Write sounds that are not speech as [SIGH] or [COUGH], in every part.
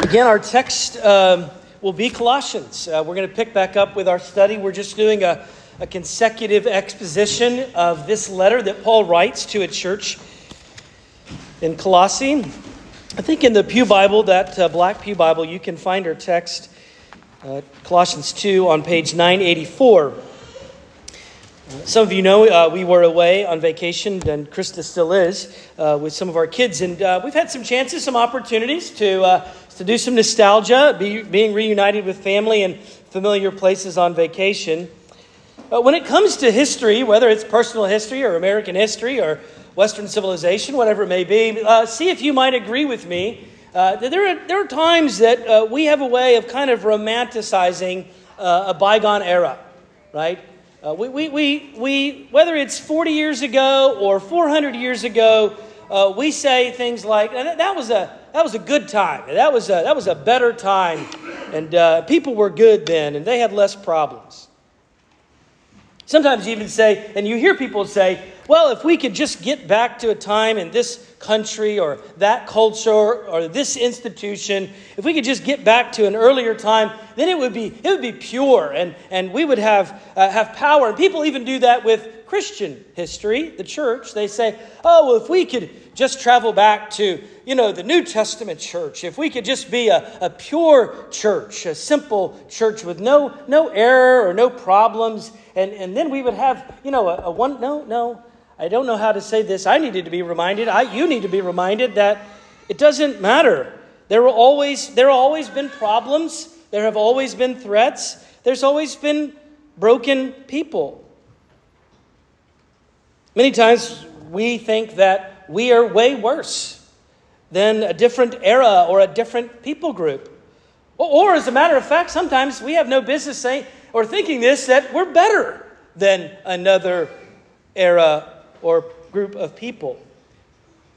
Again, our text um, will be Colossians. Uh, we're going to pick back up with our study. We're just doing a, a, consecutive exposition of this letter that Paul writes to a church in Colossae. I think in the Pew Bible, that uh, black Pew Bible, you can find our text, uh, Colossians 2, on page 984. Some of you know uh, we were away on vacation, and Krista still is, uh, with some of our kids. And uh, we've had some chances, some opportunities to, uh, to do some nostalgia, be, being reunited with family and familiar places on vacation. But when it comes to history, whether it's personal history or American history or Western civilization, whatever it may be, uh, see if you might agree with me. Uh, that there, are, there are times that we have a way of kind of romanticizing a bygone era, right? Uh, we, we, we, we, whether it's 40 years ago or 400 years ago, uh, we say things like, that, that, was a, that was a good time. That was a, that was a better time. And uh, people were good then, and they had less problems. Sometimes you even say, and you hear people say, well, if we could just get back to a time in this country or that culture or this institution, if we could just get back to an earlier time, then it would be, it would be pure and, and we would have, uh, have power. And people even do that with Christian history, the church. They say, oh, well, if we could just travel back to, you know, the New Testament church, if we could just be a, a pure church, a simple church with no, no error or no problems, and, and then we would have, you know, a, a one, no, no, I don't know how to say this. I needed to be reminded. I, you need to be reminded that it doesn't matter. There, will always, there have always been problems. There have always been threats. There's always been broken people. Many times we think that we are way worse than a different era or a different people group. Or, as a matter of fact, sometimes we have no business saying or thinking this that we're better than another era or group of people.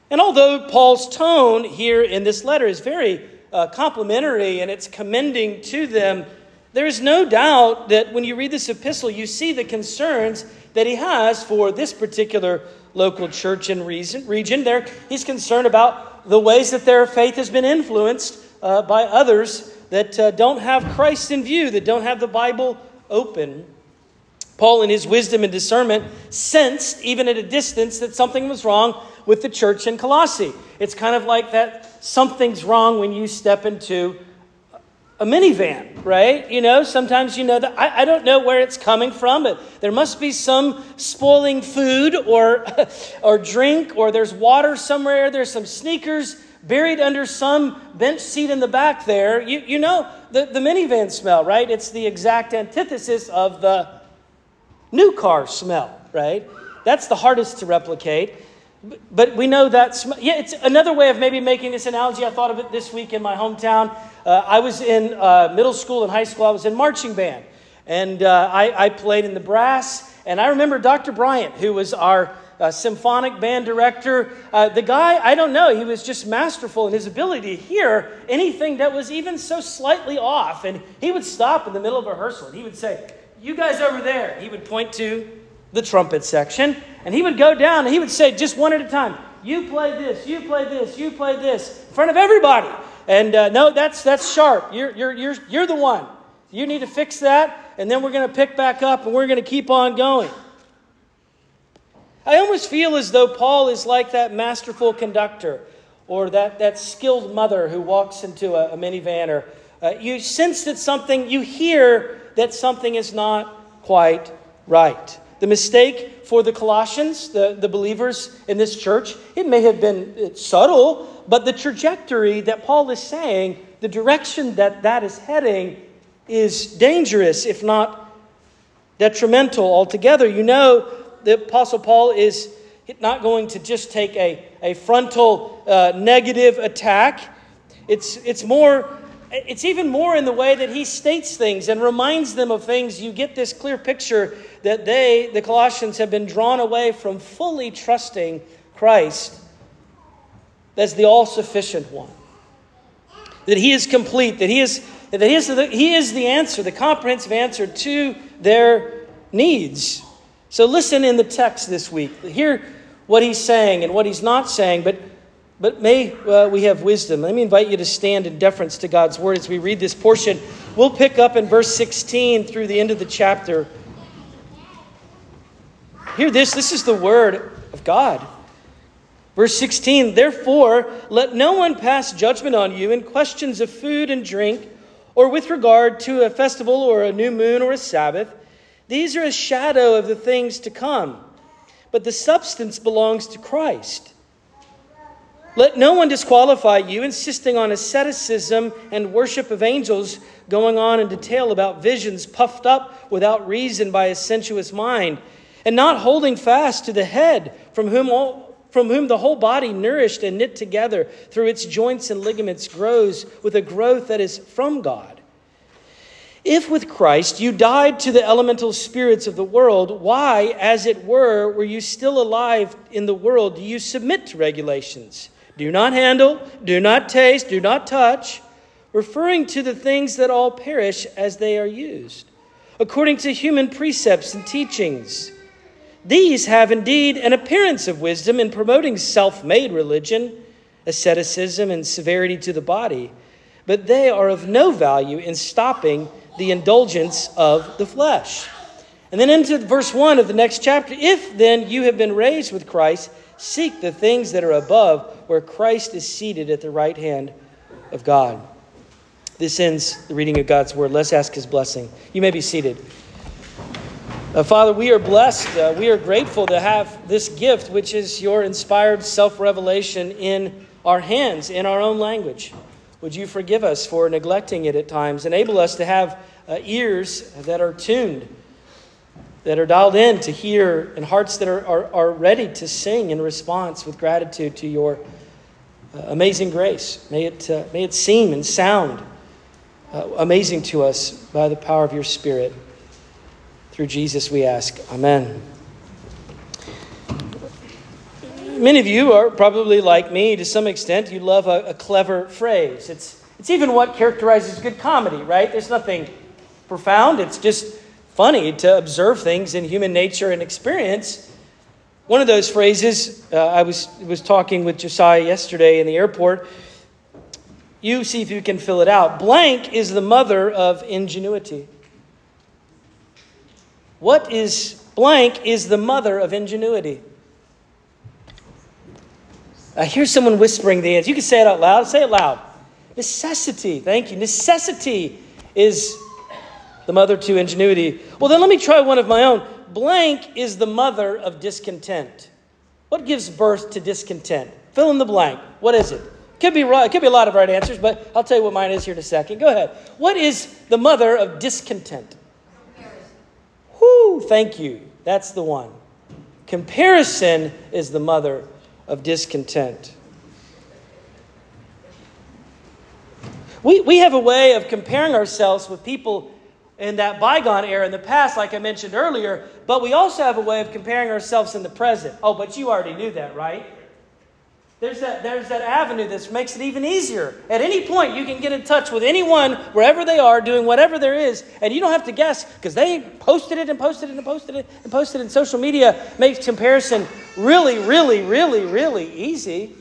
And although Paul's tone here in this letter is very uh, complimentary and it's commending to them, there is no doubt that when you read this epistle, you see the concerns that he has for this particular local church and region. There, he's concerned about the ways that their faith has been influenced uh, by others that uh, don't have Christ in view, that don't have the Bible open. Paul, in his wisdom and discernment, sensed, even at a distance, that something was wrong with the church in Colossae. It's kind of like that something's wrong when you step into a minivan, right? You know, sometimes you know that I, I, don't know where it's coming from, but there must be some spoiling food or, [LAUGHS] or drink, or there's water somewhere, there's some sneakers buried under some bench seat in the back there. You, you know the, the minivan smell, right? It's the exact antithesis of the new car smell, right? That's the hardest to replicate. But we know that, yeah, it's another way of maybe making this analogy. I thought of it this week in my hometown. Uh, I was in uh, middle school and high school, I was in marching band. And uh, I, I, played in the brass. And I remember Dr. Bryant, who was our uh, symphonic band director. Uh, the guy, I don't know, he was just masterful in his ability to hear anything that was even so slightly off. And he would stop in the middle of a rehearsal and he would say, you guys over there. He would point to the trumpet section, and he would go down and he would say, just one at a time, you play this, you play this, you play this, in front of everybody. And uh, no, that's, that's sharp. You're, you're, you're, you're the one. You need to fix that, and then we're going to pick back up and we're going to keep on going. I almost feel as though Paul is like that masterful conductor or that, that skilled mother who walks into a, a minivan or uh, you sense that something, you hear that something is not quite right. The mistake for the Colossians, the, the believers in this church, it may have been subtle, but the trajectory that Paul is saying, the direction that that is heading, is dangerous, if not detrimental altogether. You know, the Apostle Paul is not going to just take a, a frontal uh, negative attack. It's, it's more it's even more in the way that he states things and reminds them of things. You get this clear picture that they, the Colossians, have been drawn away from fully trusting Christ as the all sufficient one. That he is complete, that he is, that he is, the, he is the answer, the comprehensive answer to their needs. So listen in the text this week. Hear what he's saying and what he's not saying, but but may uh, we have wisdom. Let me invite you to stand in deference to God's word as we read this portion. We'll pick up in verse 16 through the end of the chapter. Hear this this is the word of God. Verse 16 Therefore, let no one pass judgment on you in questions of food and drink, or with regard to a festival, or a new moon, or a Sabbath. These are a shadow of the things to come, but the substance belongs to Christ. Let no one disqualify you, insisting on asceticism and worship of angels, going on in detail about visions puffed up without reason by a sensuous mind, and not holding fast to the head, from whom, all, from whom the whole body, nourished and knit together through its joints and ligaments, grows with a growth that is from God. If with Christ you died to the elemental spirits of the world, why, as it were, were you still alive in the world, do you submit to regulations? Do not handle, do not taste, do not touch, referring to the things that all perish as they are used, according to human precepts and teachings. These have indeed an appearance of wisdom in promoting self made religion, asceticism, and severity to the body, but they are of no value in stopping the indulgence of the flesh. And then into verse 1 of the next chapter if then you have been raised with Christ, Seek the things that are above, where Christ is seated at the right hand of God. This ends the reading of God's word. Let's ask his blessing. You may be seated. Uh, Father, we are blessed. Uh, we are grateful to have this gift, which is your inspired self revelation in our hands, in our own language. Would you forgive us for neglecting it at times? Enable us to have uh, ears that are tuned that are dialed in to hear and hearts that are, are, are ready to sing in response with gratitude to your uh, amazing grace. May it, uh, may it seem and sound uh, amazing to us by the power of your Spirit. Through Jesus we ask. Amen. Many of you are probably like me to some extent. You love a, a clever phrase. It's, it's even what characterizes good comedy, right? There's nothing profound. It's just funny to observe things in human nature and experience. One of those phrases, uh, I was, was talking with Josiah yesterday in the airport. You see if you can fill it out. Blank is the mother of ingenuity. What is blank is the mother of ingenuity? I hear someone whispering the answer. You can say it out loud. Say it loud. Necessity. Thank you. Necessity is the mother to ingenuity. Well, then let me try one of my own. Blank is the mother of discontent. What gives birth to discontent? Fill in the blank. What is it? Could be right. It could be a lot of right answers, but I'll tell you what mine is here in a second. Go ahead. What is the mother of discontent? Whoo! Thank you. That's the one. Comparison is the mother of discontent. We, we have a way of comparing ourselves with people in that bygone era in the past, like I mentioned earlier, but we also have a way of comparing ourselves in the present. Oh, but you already knew that, right? There's that, there's that avenue that makes it even easier. At any point, you can get in touch with anyone, wherever they are, doing whatever there is, and you don't have to guess because they posted it and posted it and posted it and posted it. And social media makes comparison really, really, really, really easy.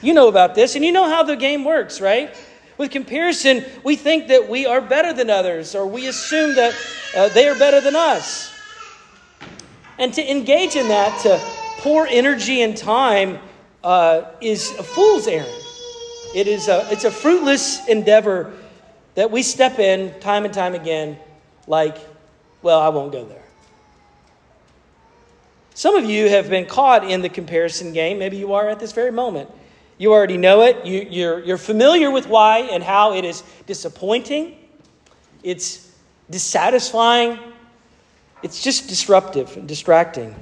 You know about this, and you know how the game works, right? With comparison, we think that we are better than others, or we assume that uh, they are better than us. And to engage in that, to pour energy and time, uh, is a fool's errand. It is a, it's a fruitless endeavor that we step in time and time again, like, well, I won't go there. Some of you have been caught in the comparison game. Maybe you are at this very moment. You already know it. You, you're, you're familiar with why and how it is disappointing, it's dissatisfying, it's just disruptive and distracting.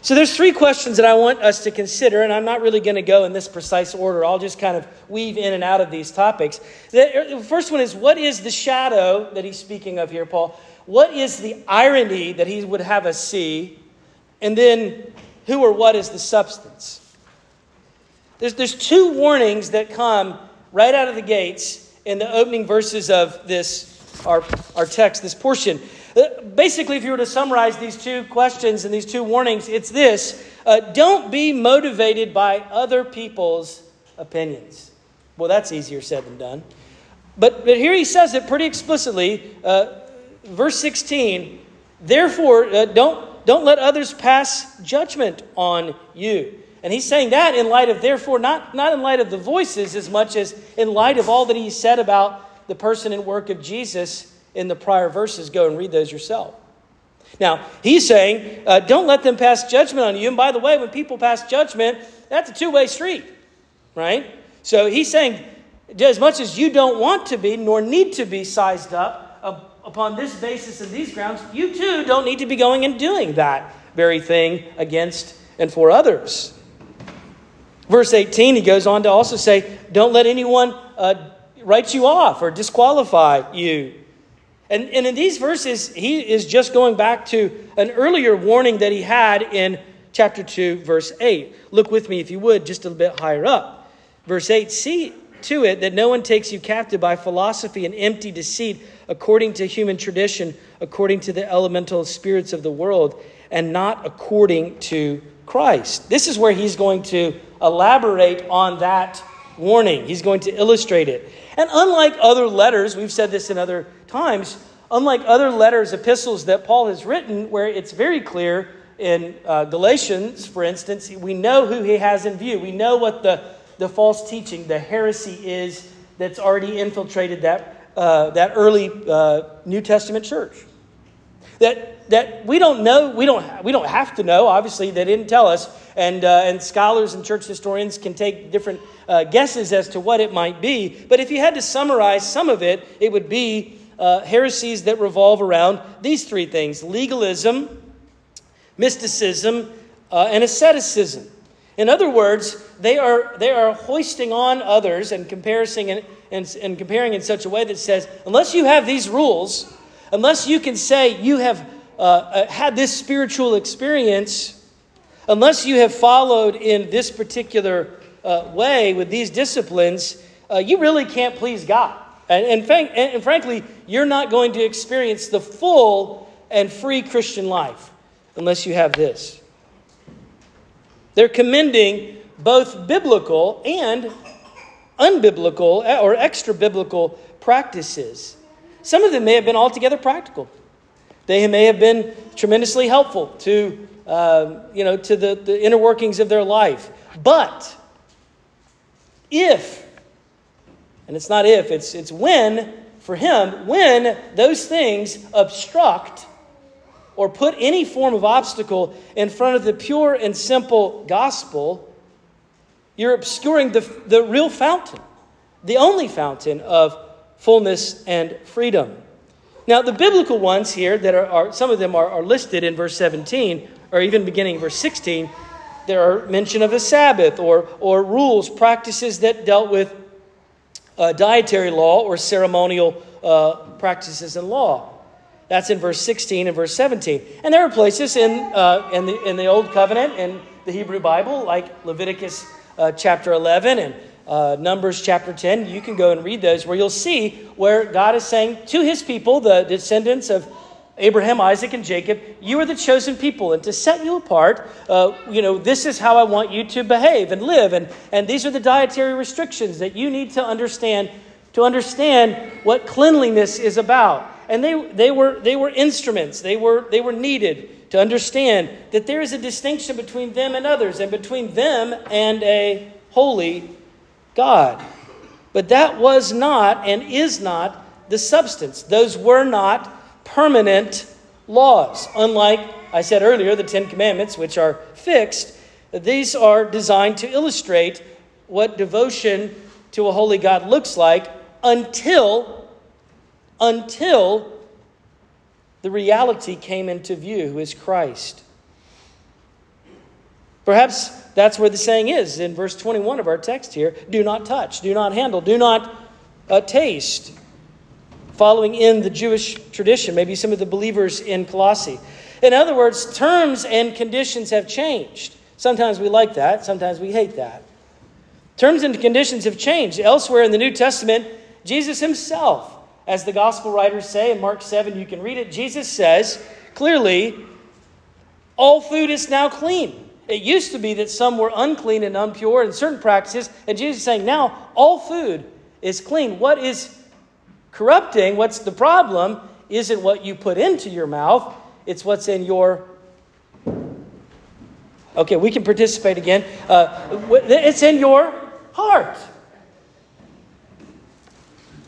So there's three questions that I want us to consider, and I'm not really going to go in this precise order. I'll just kind of weave in and out of these topics. The first one is what is the shadow that he's speaking of here, Paul? What is the irony that he would have us see? And then who or what is the substance? There's, there's two warnings that come right out of the gates in the opening verses of this, our, our text, this portion. Uh, basically, if you were to summarize these two questions and these two warnings, it's this uh, don't be motivated by other people's opinions. Well, that's easier said than done. But, but here he says it pretty explicitly. Uh, verse 16, therefore, uh, don't, don't let others pass judgment on you. And he's saying that in light of, therefore, not, not in light of the voices as much as in light of all that he said about the person and work of Jesus in the prior verses. Go and read those yourself. Now, he's saying, uh, don't let them pass judgment on you. And by the way, when people pass judgment, that's a two way street, right? So he's saying, as much as you don't want to be nor need to be sized up upon this basis and these grounds, you too don't need to be going and doing that very thing against and for others. Verse 18, he goes on to also say, Don't let anyone uh, write you off or disqualify you. And, and in these verses, he is just going back to an earlier warning that he had in chapter 2, verse 8. Look with me, if you would, just a bit higher up. Verse 8 See to it that no one takes you captive by philosophy and empty deceit, according to human tradition, according to the elemental spirits of the world, and not according to Christ. This is where he's going to elaborate on that warning. He's going to illustrate it. And unlike other letters, we've said this in other times, unlike other letters, epistles that Paul has written, where it's very clear in uh, Galatians, for instance, we know who he has in view. We know what the, the false teaching, the heresy is that's already infiltrated that, uh, that early uh, New Testament church. That, that we don't know, we don't, we don't have to know, obviously, they didn't tell us. And, uh, and scholars and church historians can take different uh, guesses as to what it might be. But if you had to summarize some of it, it would be uh, heresies that revolve around these three things legalism, mysticism, uh, and asceticism. In other words, they are, they are hoisting on others and, comparing and, and, and comparing in such a way that says, unless you have these rules, unless you can say you have uh, uh had this spiritual experience, unless you have followed in this particular uh, way with these disciplines, uh, you really can't please God. And, and, and frankly, you're not going to experience the full and free Christian life unless you have this. They're commending both biblical and unbiblical or extra biblical practices. Some of them may have been altogether practical. They may have been tremendously helpful to, uh, you know, to the, the inner workings of their life. But if, and it's not if, it's, it's when, for him, when those things obstruct or put any form of obstacle in front of the pure and simple gospel, you're obscuring the, the real fountain, the only fountain of fullness and freedom. Now, the biblical ones here, that are, are some of them are, are listed in verse 17, or even beginning verse 16, there are mention of a Sabbath or, or rules, practices that dealt with uh, dietary law or ceremonial uh, practices and law. That's in verse 16 and verse 17. And there are places in, uh, in, the, in the Old Covenant in the Hebrew Bible, like Leviticus uh, chapter 11 and uh, Numbers chapter 10. You can go and read those, where you'll see where God is saying to his people, the descendants of Abraham, Isaac, and Jacob, you are the chosen people, and to set you apart, uh, you know, this is how I want you to behave and live, and, and these are the dietary restrictions that you need to understand to understand what cleanliness is about. And they, they, were, they were instruments, they were, they were needed to understand that there is a distinction between them and others, and between them and a holy God. But that was not and is not the substance. Those were not permanent laws. Unlike, I said earlier, the Ten Commandments, which are fixed, these are designed to illustrate what devotion to a holy God looks like until, until the reality came into view, who is Christ. Perhaps that's where the saying is in verse 21 of our text here do not touch, do not handle, do not uh, taste following in the Jewish tradition, maybe some of the believers in Colossae. In other words, terms and conditions have changed. Sometimes we like that, sometimes we hate that. Terms and conditions have changed. Elsewhere in the New Testament, Jesus himself, as the gospel writers say in Mark 7, you can read it, Jesus says clearly, All food is now clean. It used to be that some were unclean and impure in certain practices, and Jesus is saying now all food is clean. What is corrupting, what's the problem, isn't what you put into your mouth, it's what's in your. Okay, we can participate again. Uh, it's in your heart.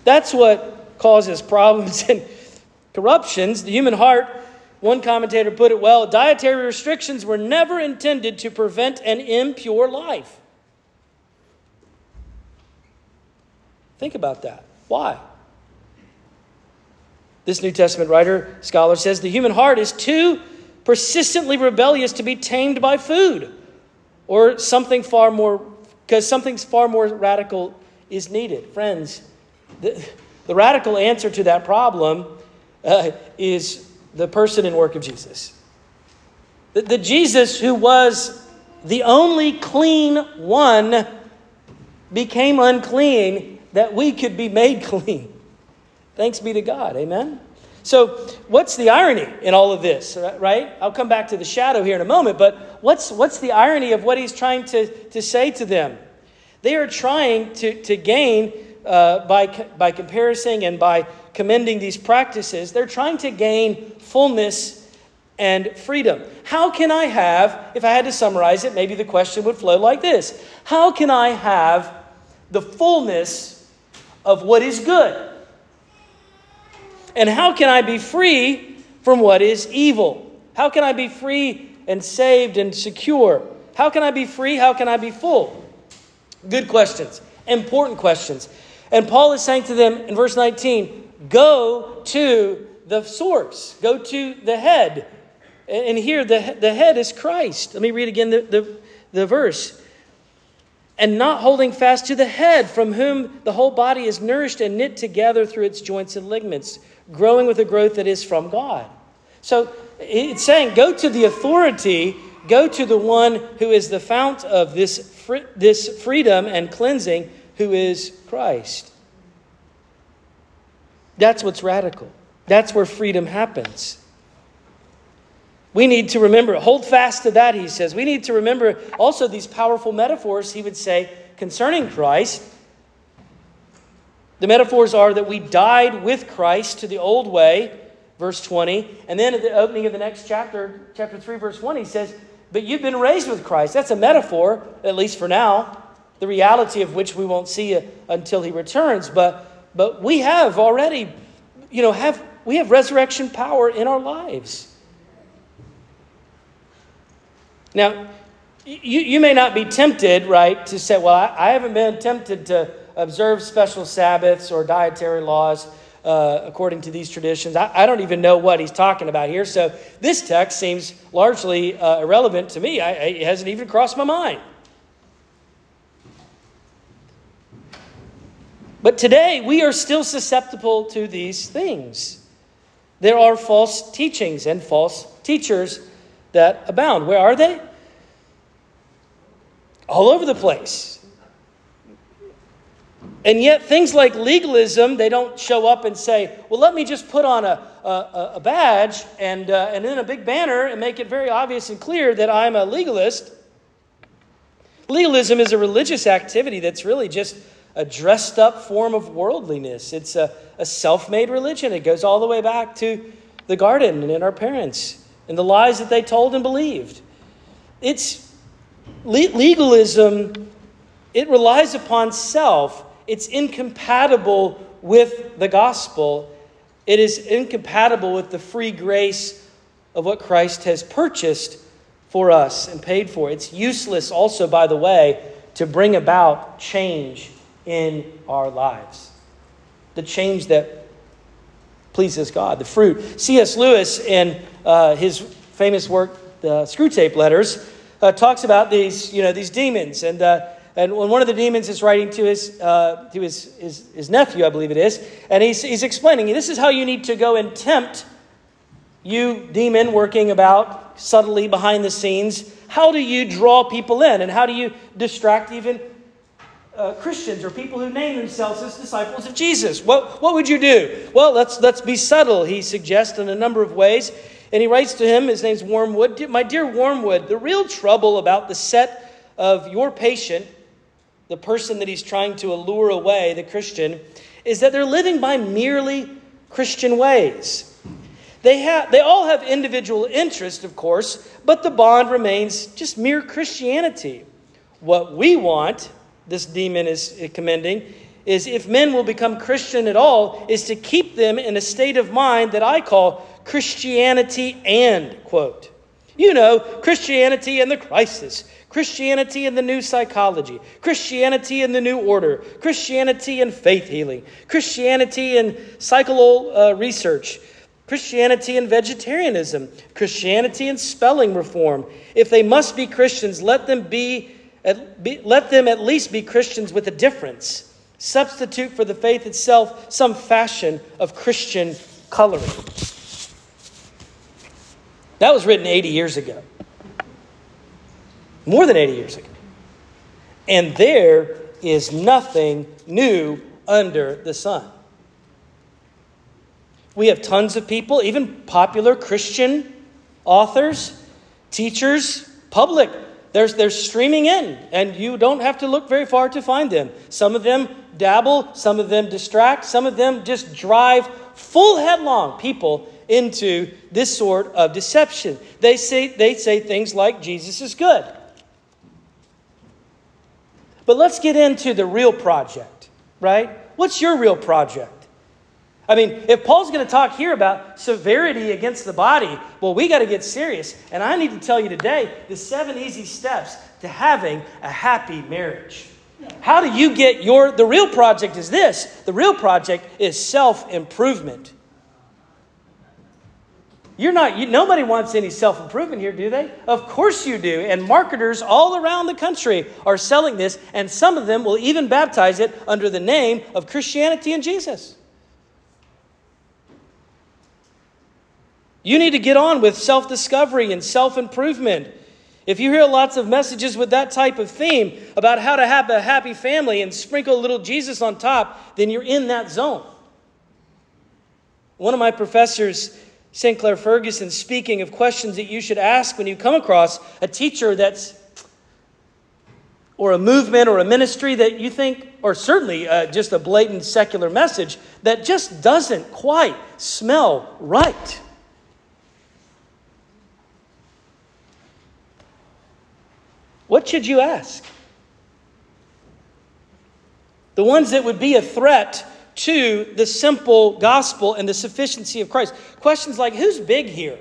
That's what causes problems [LAUGHS] and corruptions. The human heart, one commentator put it well dietary restrictions were never intended to prevent an impure life. Think about that. Why? This New Testament writer, scholar says the human heart is too persistently rebellious to be tamed by food or something far more, because something far more radical is needed. Friends, the, the radical answer to that problem uh, is the person and work of Jesus. The, the Jesus who was the only clean one became unclean that we could be made [LAUGHS] clean. Thanks be to God. Amen? So, what's the irony in all of this, right? I'll come back to the shadow here in a moment, but what's, what's the irony of what he's trying to, to say to them? They are trying to, to gain, uh, by, by comparison and by commending these practices, they're trying to gain fullness and freedom. How can I have, if I had to summarize it, maybe the question would flow like this How can I have the fullness of what is good? And how can I be free from what is evil? How can I be free and saved and secure? How can I be free? How can I be full? Good questions, important questions. And Paul is saying to them in verse 19, go to the source, go to the head. And here the, the head is Christ. Let me read again the, the, the verse and not holding fast to the head, from whom the whole body is nourished and knit together through its joints and ligaments, growing with a growth that is from God. So it's saying, go to the authority, go to the one who is the fount of this, this freedom and cleansing, who is Christ. That's what's radical. That's where freedom happens. We need to remember, hold fast to that, he says. We need to remember also these powerful metaphors, he would say, concerning Christ. The metaphors are that we died with Christ to the old way, verse 20. And then at the opening of the next chapter, chapter 3, verse 1, he says, But you've been raised with Christ. That's a metaphor, at least for now, the reality of which we won't see until he returns. But, but we have already, you know, have, we have resurrection power in our lives. Now, you, you may not be tempted, right, to say, well, I, I haven't been tempted to observe special Sabbaths or dietary laws uh, according to these traditions. I, I, don't even know what he's talking about here. So this text seems largely uh, irrelevant to me. I, it hasn't even crossed my mind. But today, we are still susceptible to these things. There are false teachings and false teachers that abound. Where are they? All over the place. And yet, things like legalism, they don't show up and say, well, let me just put on a, a, a badge and, uh, and then a big banner and make it very obvious and clear that I'm a legalist. Legalism is a religious activity that's really just a dressed up form of worldliness. It's a, a self made religion. It goes all the way back to the garden and in our parents and the lies that they told and believed. It's legalism, it relies upon self. It's incompatible with the gospel. It is incompatible with the free grace of what Christ has purchased for us and paid for. It's useless, also, by the way, to bring about change in our lives. The change that pleases God, the fruit. C.S. Lewis, in uh, his famous work, the Screwtape Letters, uh, talks about these, you know, these demons. And, uh, and when one of the demons is writing to his, uh, to his, his, his, nephew, I believe it is, and he's, he's explaining, this is how you need to go and tempt you, demon, working about subtly behind the scenes. How do you draw people in? And how do you distract even uh, Christians or people who name themselves as disciples of Jesus. What, what would you do? Well, let's, let's be subtle, he suggests in a number of ways. And he writes to him, his name's Wormwood My dear Wormwood, the real trouble about the set of your patient, the person that he's trying to allure away, the Christian, is that they're living by merely Christian ways. They, have, they all have individual interest, of course, but the bond remains just mere Christianity. What we want, this demon is commending, is if men will become Christian at all, is to keep them in a state of mind that I call Christianity and, quote. You know, Christianity and the crisis, Christianity and the new psychology, Christianity and the new order, Christianity and faith healing, Christianity and psychological uh, research, Christianity and vegetarianism, Christianity and spelling reform. If they must be Christians, let them be, be let them at least be Christians with a difference. Substitute for the faith itself some fashion of Christian coloring. That was written 80 years ago. More than 80 years ago. And there is nothing new under the sun. We have tons of people, even popular Christian authors, teachers, public. They're, they're streaming in, and you don't have to look very far to find them. Some of them dabble, some of them distract, some of them just drive full headlong people into this sort of deception. They say, they say things like Jesus is good. But let's get into the real project, right? What's your real project? I mean, if Paul's going to talk here about severity against the body, well, we got to get serious. And I need to tell you today the seven easy steps to having a happy marriage. How do you get your the real project is this. The real project is self-improvement. You're not, you, nobody wants any self improvement here, do they? Of course you do. And marketers all around the country are selling this, and some of them will even baptize it under the name of Christianity and Jesus. You need to get on with self discovery and self improvement. If you hear lots of messages with that type of theme about how to have a happy family and sprinkle a little Jesus on top, then you're in that zone. One of my professors Sinclair Ferguson speaking of questions that you should ask when you come across a teacher that's, or a movement or a ministry that you think, or certainly uh, just a blatant secular message that just doesn't quite smell right. What should you ask? The ones that would be a threat to the simple gospel and the sufficiency of Christ. Questions like who's big here?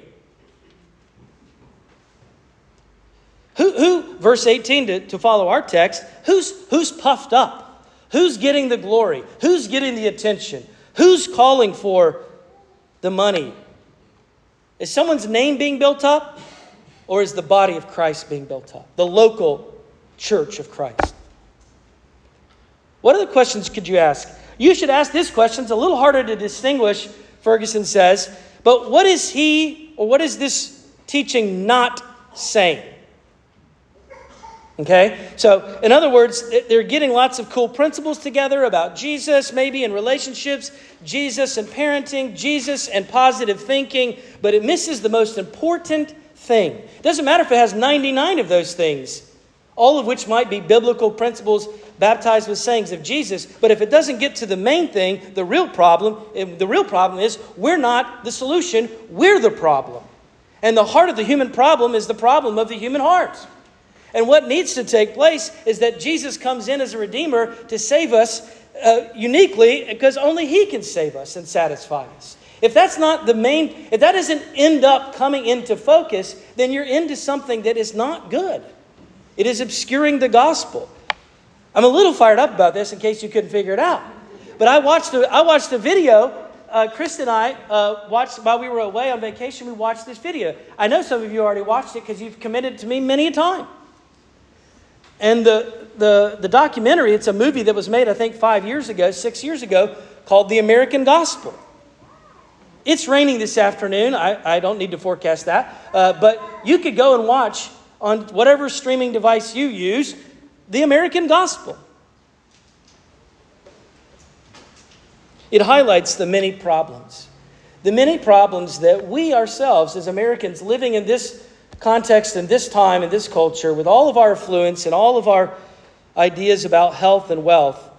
Who, who verse 18 to, to follow our text, who's, who's puffed up? Who's getting the glory? Who's getting the attention? Who's calling for the money? Is someone's name being built up? Or is the body of Christ being built up? The local church of Christ. What other questions could you ask? You should ask this question. It's a little harder to distinguish, Ferguson says. But what is he, or what is this teaching not saying? Okay? So, in other words, they're getting lots of cool principles together about Jesus, maybe in relationships, Jesus and parenting, Jesus and positive thinking, but it misses the most important thing. It doesn't matter if it has 99 of those things, all of which might be biblical principles baptized with sayings of Jesus. But if it doesn't get to the main thing, the real problem, the real problem is we're not the solution, we're the problem. And the heart of the human problem is the problem of the human heart. And what needs to take place is that Jesus comes in as a redeemer to save us uh, uniquely because only He can save us and satisfy us. If that's not the main, if that doesn't end up coming into focus, then you're into something that is not good. It is obscuring the gospel. I'm a little fired up about this in case you couldn't figure it out. But I watched a, I watched a video. Uh, Chris and I uh, watched while we were away on vacation. We watched this video. I know some of you already watched it because you've committed to me many a time. And the, the, the documentary, it's a movie that was made, I think, five years ago, six years ago, called The American Gospel. It's raining this afternoon. I, I don't need to forecast that. Uh, but you could go and watch on whatever streaming device you use the American gospel. It highlights the many problems the many problems that we ourselves, as Americans living in this context and this time and this culture, with all of our affluence and all of our ideas about health and wealth,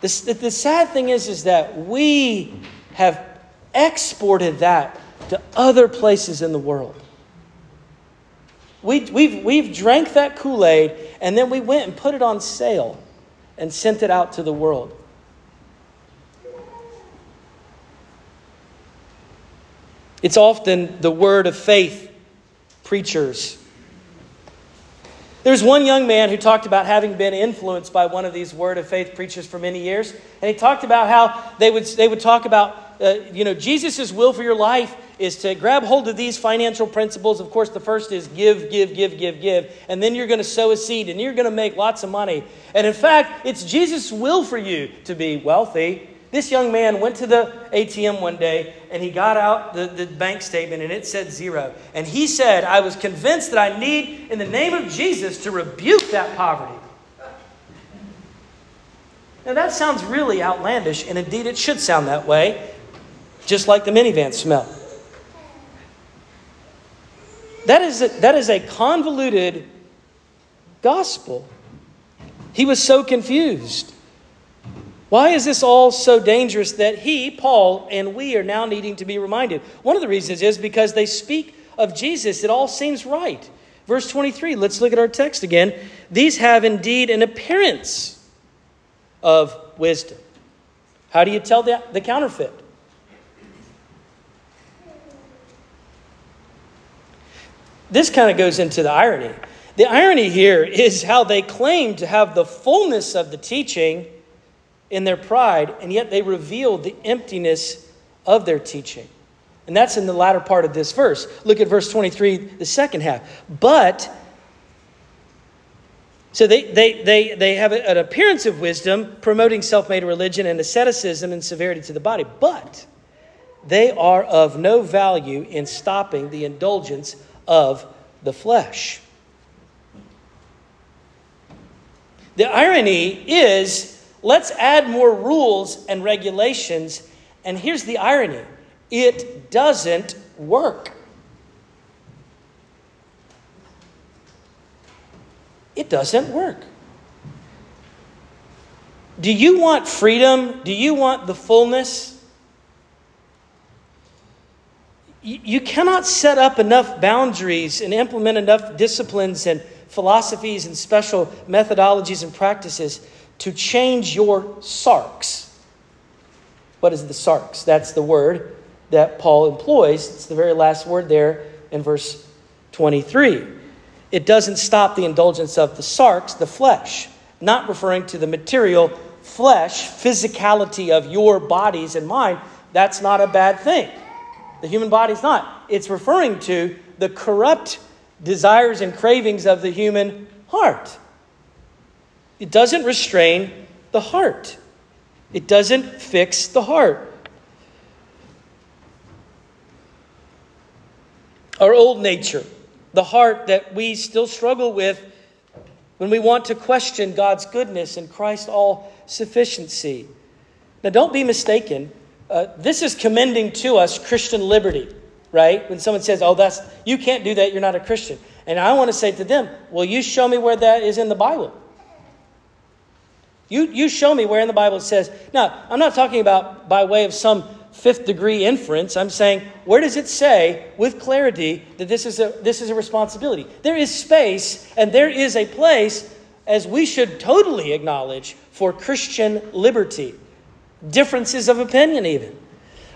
the, the sad thing is, is that we have exported that to other places in the world. We, we've, we've drank that Kool Aid and then we went and put it on sale and sent it out to the world. It's often the word of faith preachers. There's one young man who talked about having been influenced by one of these word of faith preachers for many years. And he talked about how they would, they would talk about, uh, you know, Jesus' will for your life is to grab hold of these financial principles. Of course, the first is give, give, give, give, give. And then you're going to sow a seed and you're going to make lots of money. And in fact, it's Jesus' will for you to be wealthy. This young man went to the ATM one day and he got out the, the bank statement and it said zero. And he said, I was convinced that I need, in the name of Jesus, to rebuke that poverty. Now that sounds really outlandish, and indeed it should sound that way, just like the minivan smell. That is a, that is a convoluted gospel. He was so confused. Why is this all so dangerous that he, Paul, and we are now needing to be reminded? One of the reasons is because they speak of Jesus. It all seems right. Verse 23, let's look at our text again. These have indeed an appearance of wisdom. How do you tell the, the counterfeit? This kind of goes into the irony. The irony here is how they claim to have the fullness of the teaching in their pride, and yet they reveal the emptiness of their teaching. And that's in the latter part of this verse. Look at verse 23, the second half. But, so they, they, they, they have an appearance of wisdom, promoting self made religion and asceticism and severity to the body, but they are of no value in stopping the indulgence of the flesh. The irony is Let's add more rules and regulations. And here's the irony it doesn't work. It doesn't work. Do you want freedom? Do you want the fullness? You cannot set up enough boundaries and implement enough disciplines and philosophies and special methodologies and practices to change your sarx. What is the sarx? That's the word that Paul employs. It's the very last word there in verse 23. It doesn't stop the indulgence of the sarx, the flesh, not referring to the material flesh, physicality of your bodies and mind. That's not a bad thing. The human body is not. It's referring to the corrupt desires and cravings of the human heart. It doesn't restrain the heart, it doesn't fix the heart. Our old nature, the heart that we still struggle with when we want to question God's goodness and Christ's all sufficiency. Now, don't be mistaken. Uh, this is commending to us Christian liberty, right? When someone says, "Oh, that's you can't do that. You're not a Christian," and I want to say to them, "Well, you show me where that is in the Bible." You, you show me where in the Bible it says. Now, I'm not talking about by way of some fifth degree inference. I'm saying, where does it say with clarity that this is a, this is a responsibility? There is space and there is a place, as we should totally acknowledge, for Christian liberty. Differences of opinion, even.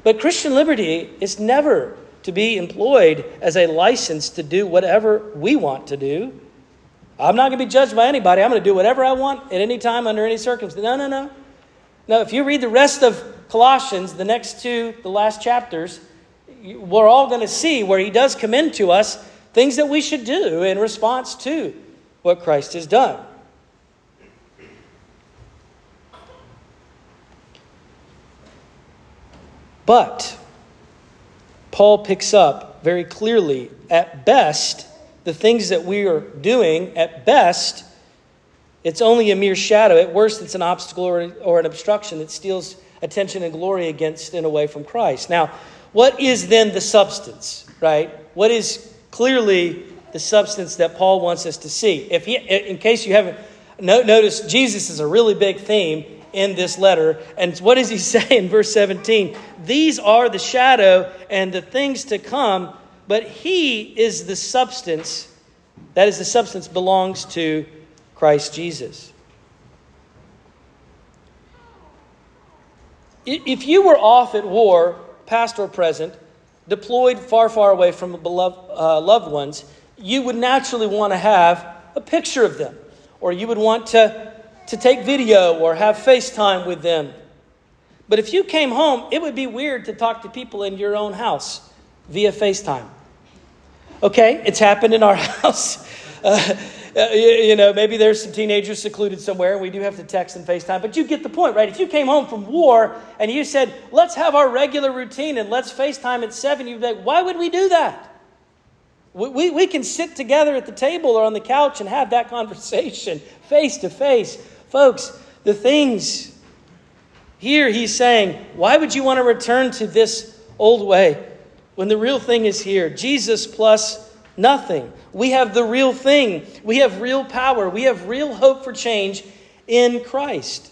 But Christian liberty is never to be employed as a license to do whatever we want to do. I'm not going to be judged by anybody. I'm going to do whatever I want at any time under any circumstance. No, no, no. No, if you read the rest of Colossians, the next two, the last chapters, we're all going to see where he does commend to us things that we should do in response to what Christ has done. But Paul picks up very clearly at best the things that we are doing, at best, it's only a mere shadow. At worst, it's an obstacle or, or an obstruction that steals attention and glory against and away from Christ. Now, what is then the substance, right? What is clearly the substance that Paul wants us to see? If he, in case you haven't noticed, Jesus is a really big theme in this letter. And what does he [LAUGHS] say in verse 17? These are the shadow and the things to come, but he is the substance. That is, the substance belongs to Christ Jesus. If you were off at war, past or present, deployed far, far away from beloved, uh, loved ones, you would naturally want to have a picture of them, or you would want to, to take video or have FaceTime with them. But if you came home, it would be weird to talk to people in your own house via FaceTime. Okay, it's happened in our [LAUGHS] house. Uh, uh, you know, maybe there's some teenagers secluded somewhere, and we do have to text and FaceTime, but you get the point, right? If you came home from war and you said, let's have our regular routine and let's FaceTime at 7, you'd be like, why would we do that? We, we, we can sit together at the table or on the couch and have that [LAUGHS] conversation face to face. Folks, the things here he's saying, why would you want to return to this old way when the real thing is here? Jesus plus nothing. We have the real thing. We have real power. We have real hope for change in Christ.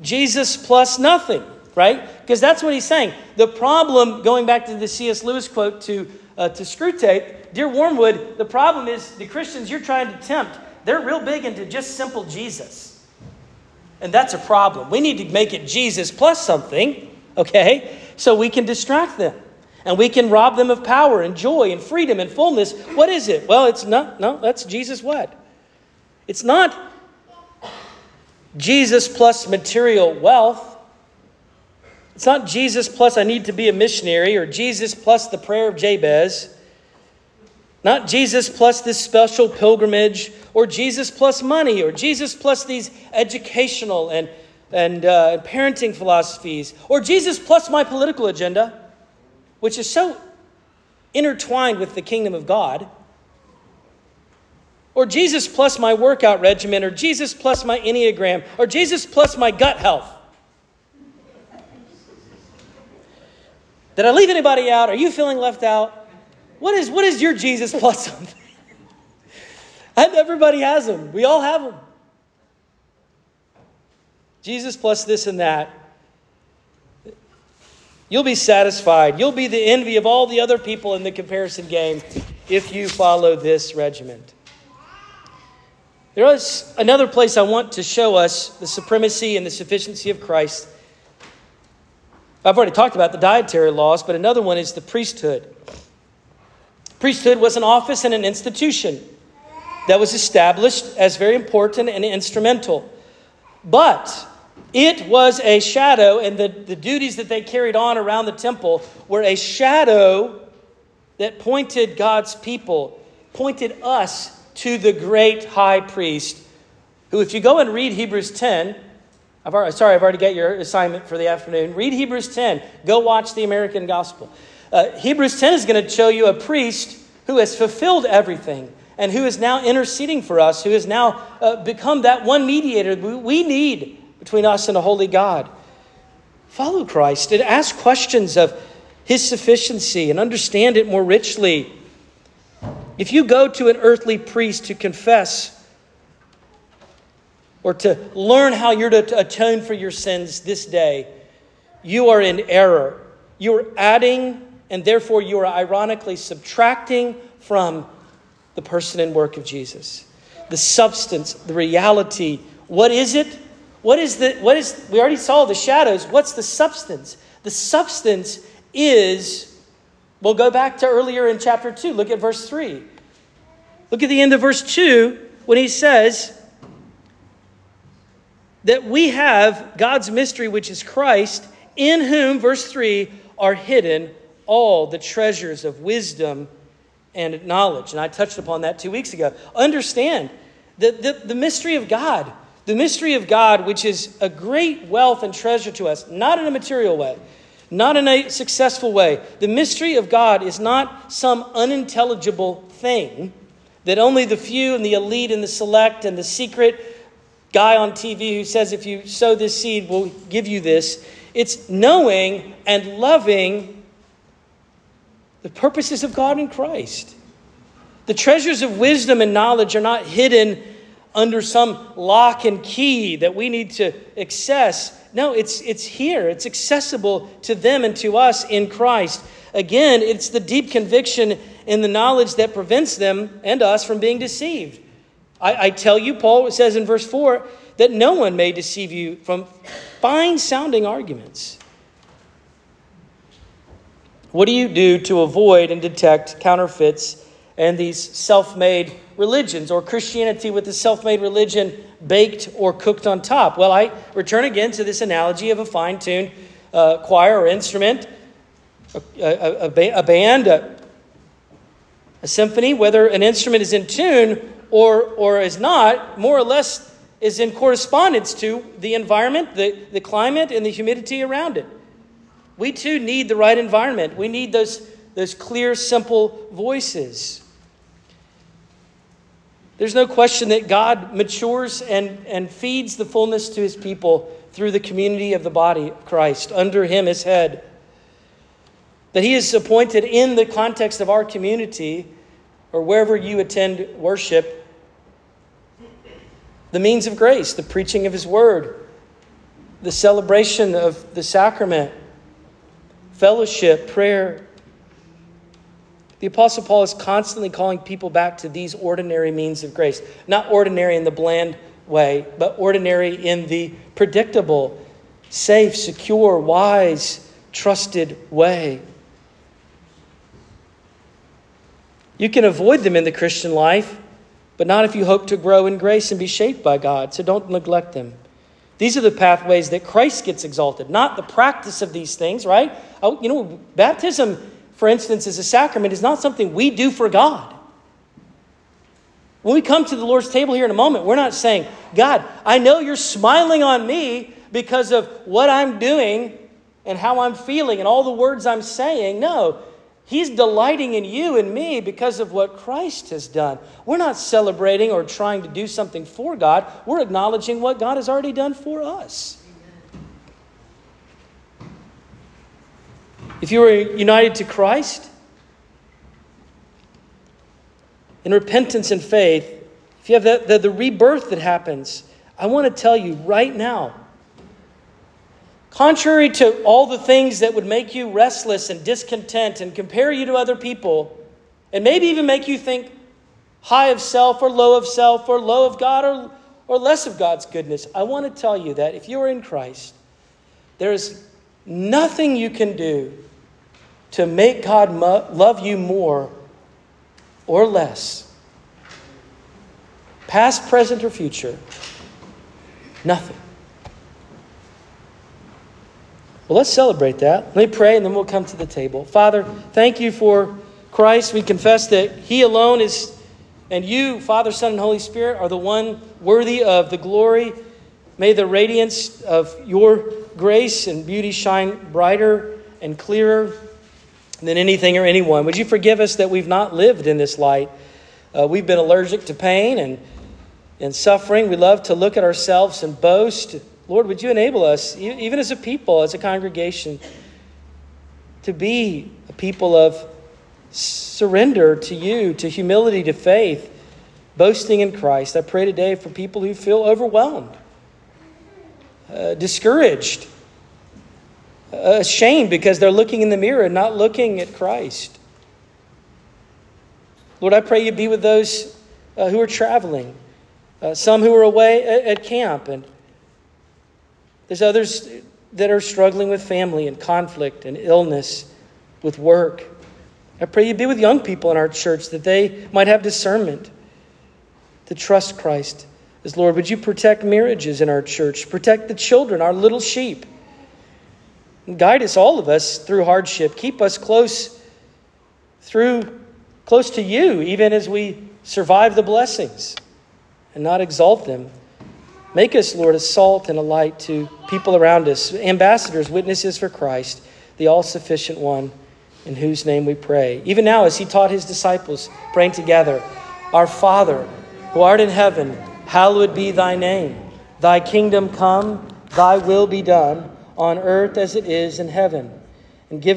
Jesus plus nothing, right? Because that's what he's saying. The problem, going back to the C.S. Lewis quote to, uh, to Screwtape, Dear Wormwood, the problem is the Christians you're trying to tempt, they're real big into just simple Jesus. And that's a problem. We need to make it Jesus plus something, okay? So we can distract them and we can rob them of power and joy and freedom and fullness. What is it? Well, it's not, no, that's Jesus what? It's not Jesus plus material wealth. It's not Jesus plus I need to be a missionary or Jesus plus the prayer of Jabez. Not Jesus plus this special pilgrimage or Jesus plus money or Jesus plus these educational and, and uh, parenting philosophies or Jesus plus my political agenda which is so intertwined with the kingdom of God, or Jesus plus my workout regimen, or Jesus plus my Enneagram, or Jesus plus my gut health. Did I leave anybody out? Are you feeling left out? What is, what is your Jesus plus something? [LAUGHS] Everybody has them. We all have them. Jesus plus this and that. You'll be satisfied. You'll be the envy of all the other people in the comparison game if you follow this regiment. There is another place I want to show us the supremacy and the sufficiency of Christ. I've already talked about the dietary laws, but another one is the priesthood. Priesthood was an office and an institution that was established as very important and instrumental. But it was a shadow, and the, the duties that they carried on around the temple were a shadow that pointed God's people, pointed us to the great high priest, who, if you go and read Hebrews 10, I've already, sorry, I've already got your assignment for the afternoon. Read Hebrews 10. Go watch the American Gospel. Uh, Hebrews 10 is going to show you a priest who has fulfilled everything and who is now interceding for us, who has now uh, become that one mediator we, we need between us and a holy God. Follow Christ and ask questions of his sufficiency and understand it more richly. If you go to an earthly priest to confess or to learn how you're to atone for your sins this day, you are in error. You are adding, and therefore you are ironically subtracting from the person and work of Jesus. The substance, the reality. What is it? What is the, what is, we already saw the shadows. What's the substance? The substance is, we'll go back to earlier in chapter 2. Look at verse 3. Look at the end of verse 2 when he says that we have God's mystery, which is Christ, in whom, verse 3, are hidden all the treasures of wisdom and knowledge. And I touched upon that two weeks ago. Understand that the, the mystery of God the mystery of God, which is a great wealth and treasure to us, not in a material way, not in a successful way. The mystery of God is not some unintelligible thing that only the few and the elite and the select and the secret guy on TV who says, if you sow this seed, we'll give you this. It's knowing and loving the purposes of God in Christ. The treasures of wisdom and knowledge are not hidden under some lock and key that we need to access. No, it's, it's here. It's accessible to them and to us in Christ. Again, it's the deep conviction in the knowledge that prevents them and us from being deceived. I, I tell you, Paul says in verse 4, that no one may deceive you from fine sounding arguments. What do you do to avoid and detect counterfeits and these self made religions or Christianity with the self made religion baked or cooked on top? Well, I return again to this analogy of a fine tuned uh, choir or instrument, a, a, a, a band, a, a symphony, whether an instrument is in tune or, or is not, more or less is in correspondence to the environment, the, the climate, and the humidity around it. We too need the right environment. We need those, those clear, simple voices. There's no question that God matures and, and feeds the fullness to his people through the community of the body of Christ, under him as head. That he is appointed in the context of our community or wherever you attend worship the means of grace, the preaching of his word, the celebration of the sacrament, fellowship, prayer, the Apostle Paul is constantly calling people back to these ordinary means of grace. Not ordinary in the bland way, but ordinary in the predictable, safe, secure, wise, trusted way. You can avoid them in the Christian life, but not if you hope to grow in grace and be shaped by God. So don't neglect them. These are the pathways that Christ gets exalted, not the practice of these things, right? Oh, you know, baptism for instance, as a sacrament, is not something we do for God. When we come to the Lord's table here in a moment, we're not saying, God, I know you're smiling on me because of what I'm doing and how I'm feeling and all the words I'm saying. No, He's delighting in you and me because of what Christ has done. We're not celebrating or trying to do something for God, we're acknowledging what God has already done for us. if you are united to Christ in repentance and faith, if you have the, the rebirth that happens, I want to tell you right now, contrary to all the things that would make you restless and discontent and compare you to other people, and maybe even make you think high of self or low of self or low of God or, or less of God's goodness, I want to tell you that if you are in Christ, there is nothing you can do to make God mo- love you more or less. Past, present, or future. Nothing. Well, let's celebrate that. Let me pray and then we'll come to the table. Father, thank you for Christ. We confess that He alone is, and you, Father, Son, and Holy Spirit, are the one worthy of the glory. May the radiance of your grace and beauty shine brighter and clearer than anything or anyone. Would you forgive us that we've not lived in this light? Uh, we've been allergic to pain and, and suffering. We love to look at ourselves and boast. Lord, would you enable us, even as a people, as a congregation, to be a people of surrender to you, to humility, to faith, boasting in Christ? I pray today for people who feel overwhelmed, uh, discouraged ashamed because they're looking in the mirror and not looking at Christ. Lord, I pray you be with those uh, who are traveling, uh, some who are away at, at camp, and there's others that are struggling with family and conflict and illness, with work. I pray you be with young people in our church that they might have discernment to trust Christ. As Lord, would you protect marriages in our church? Protect the children, our little sheep. Guide us, all of us, through hardship. Keep us close through close to you, even as we survive the blessings and not exalt them. Make us, Lord, a salt and a light to people around us, ambassadors, witnesses for Christ, the all sufficient one, in whose name we pray. Even now, as he taught his disciples, praying together, Our Father, who art in heaven, hallowed be thy name. Thy kingdom come, thy will be done, on earth as it is in heaven. And give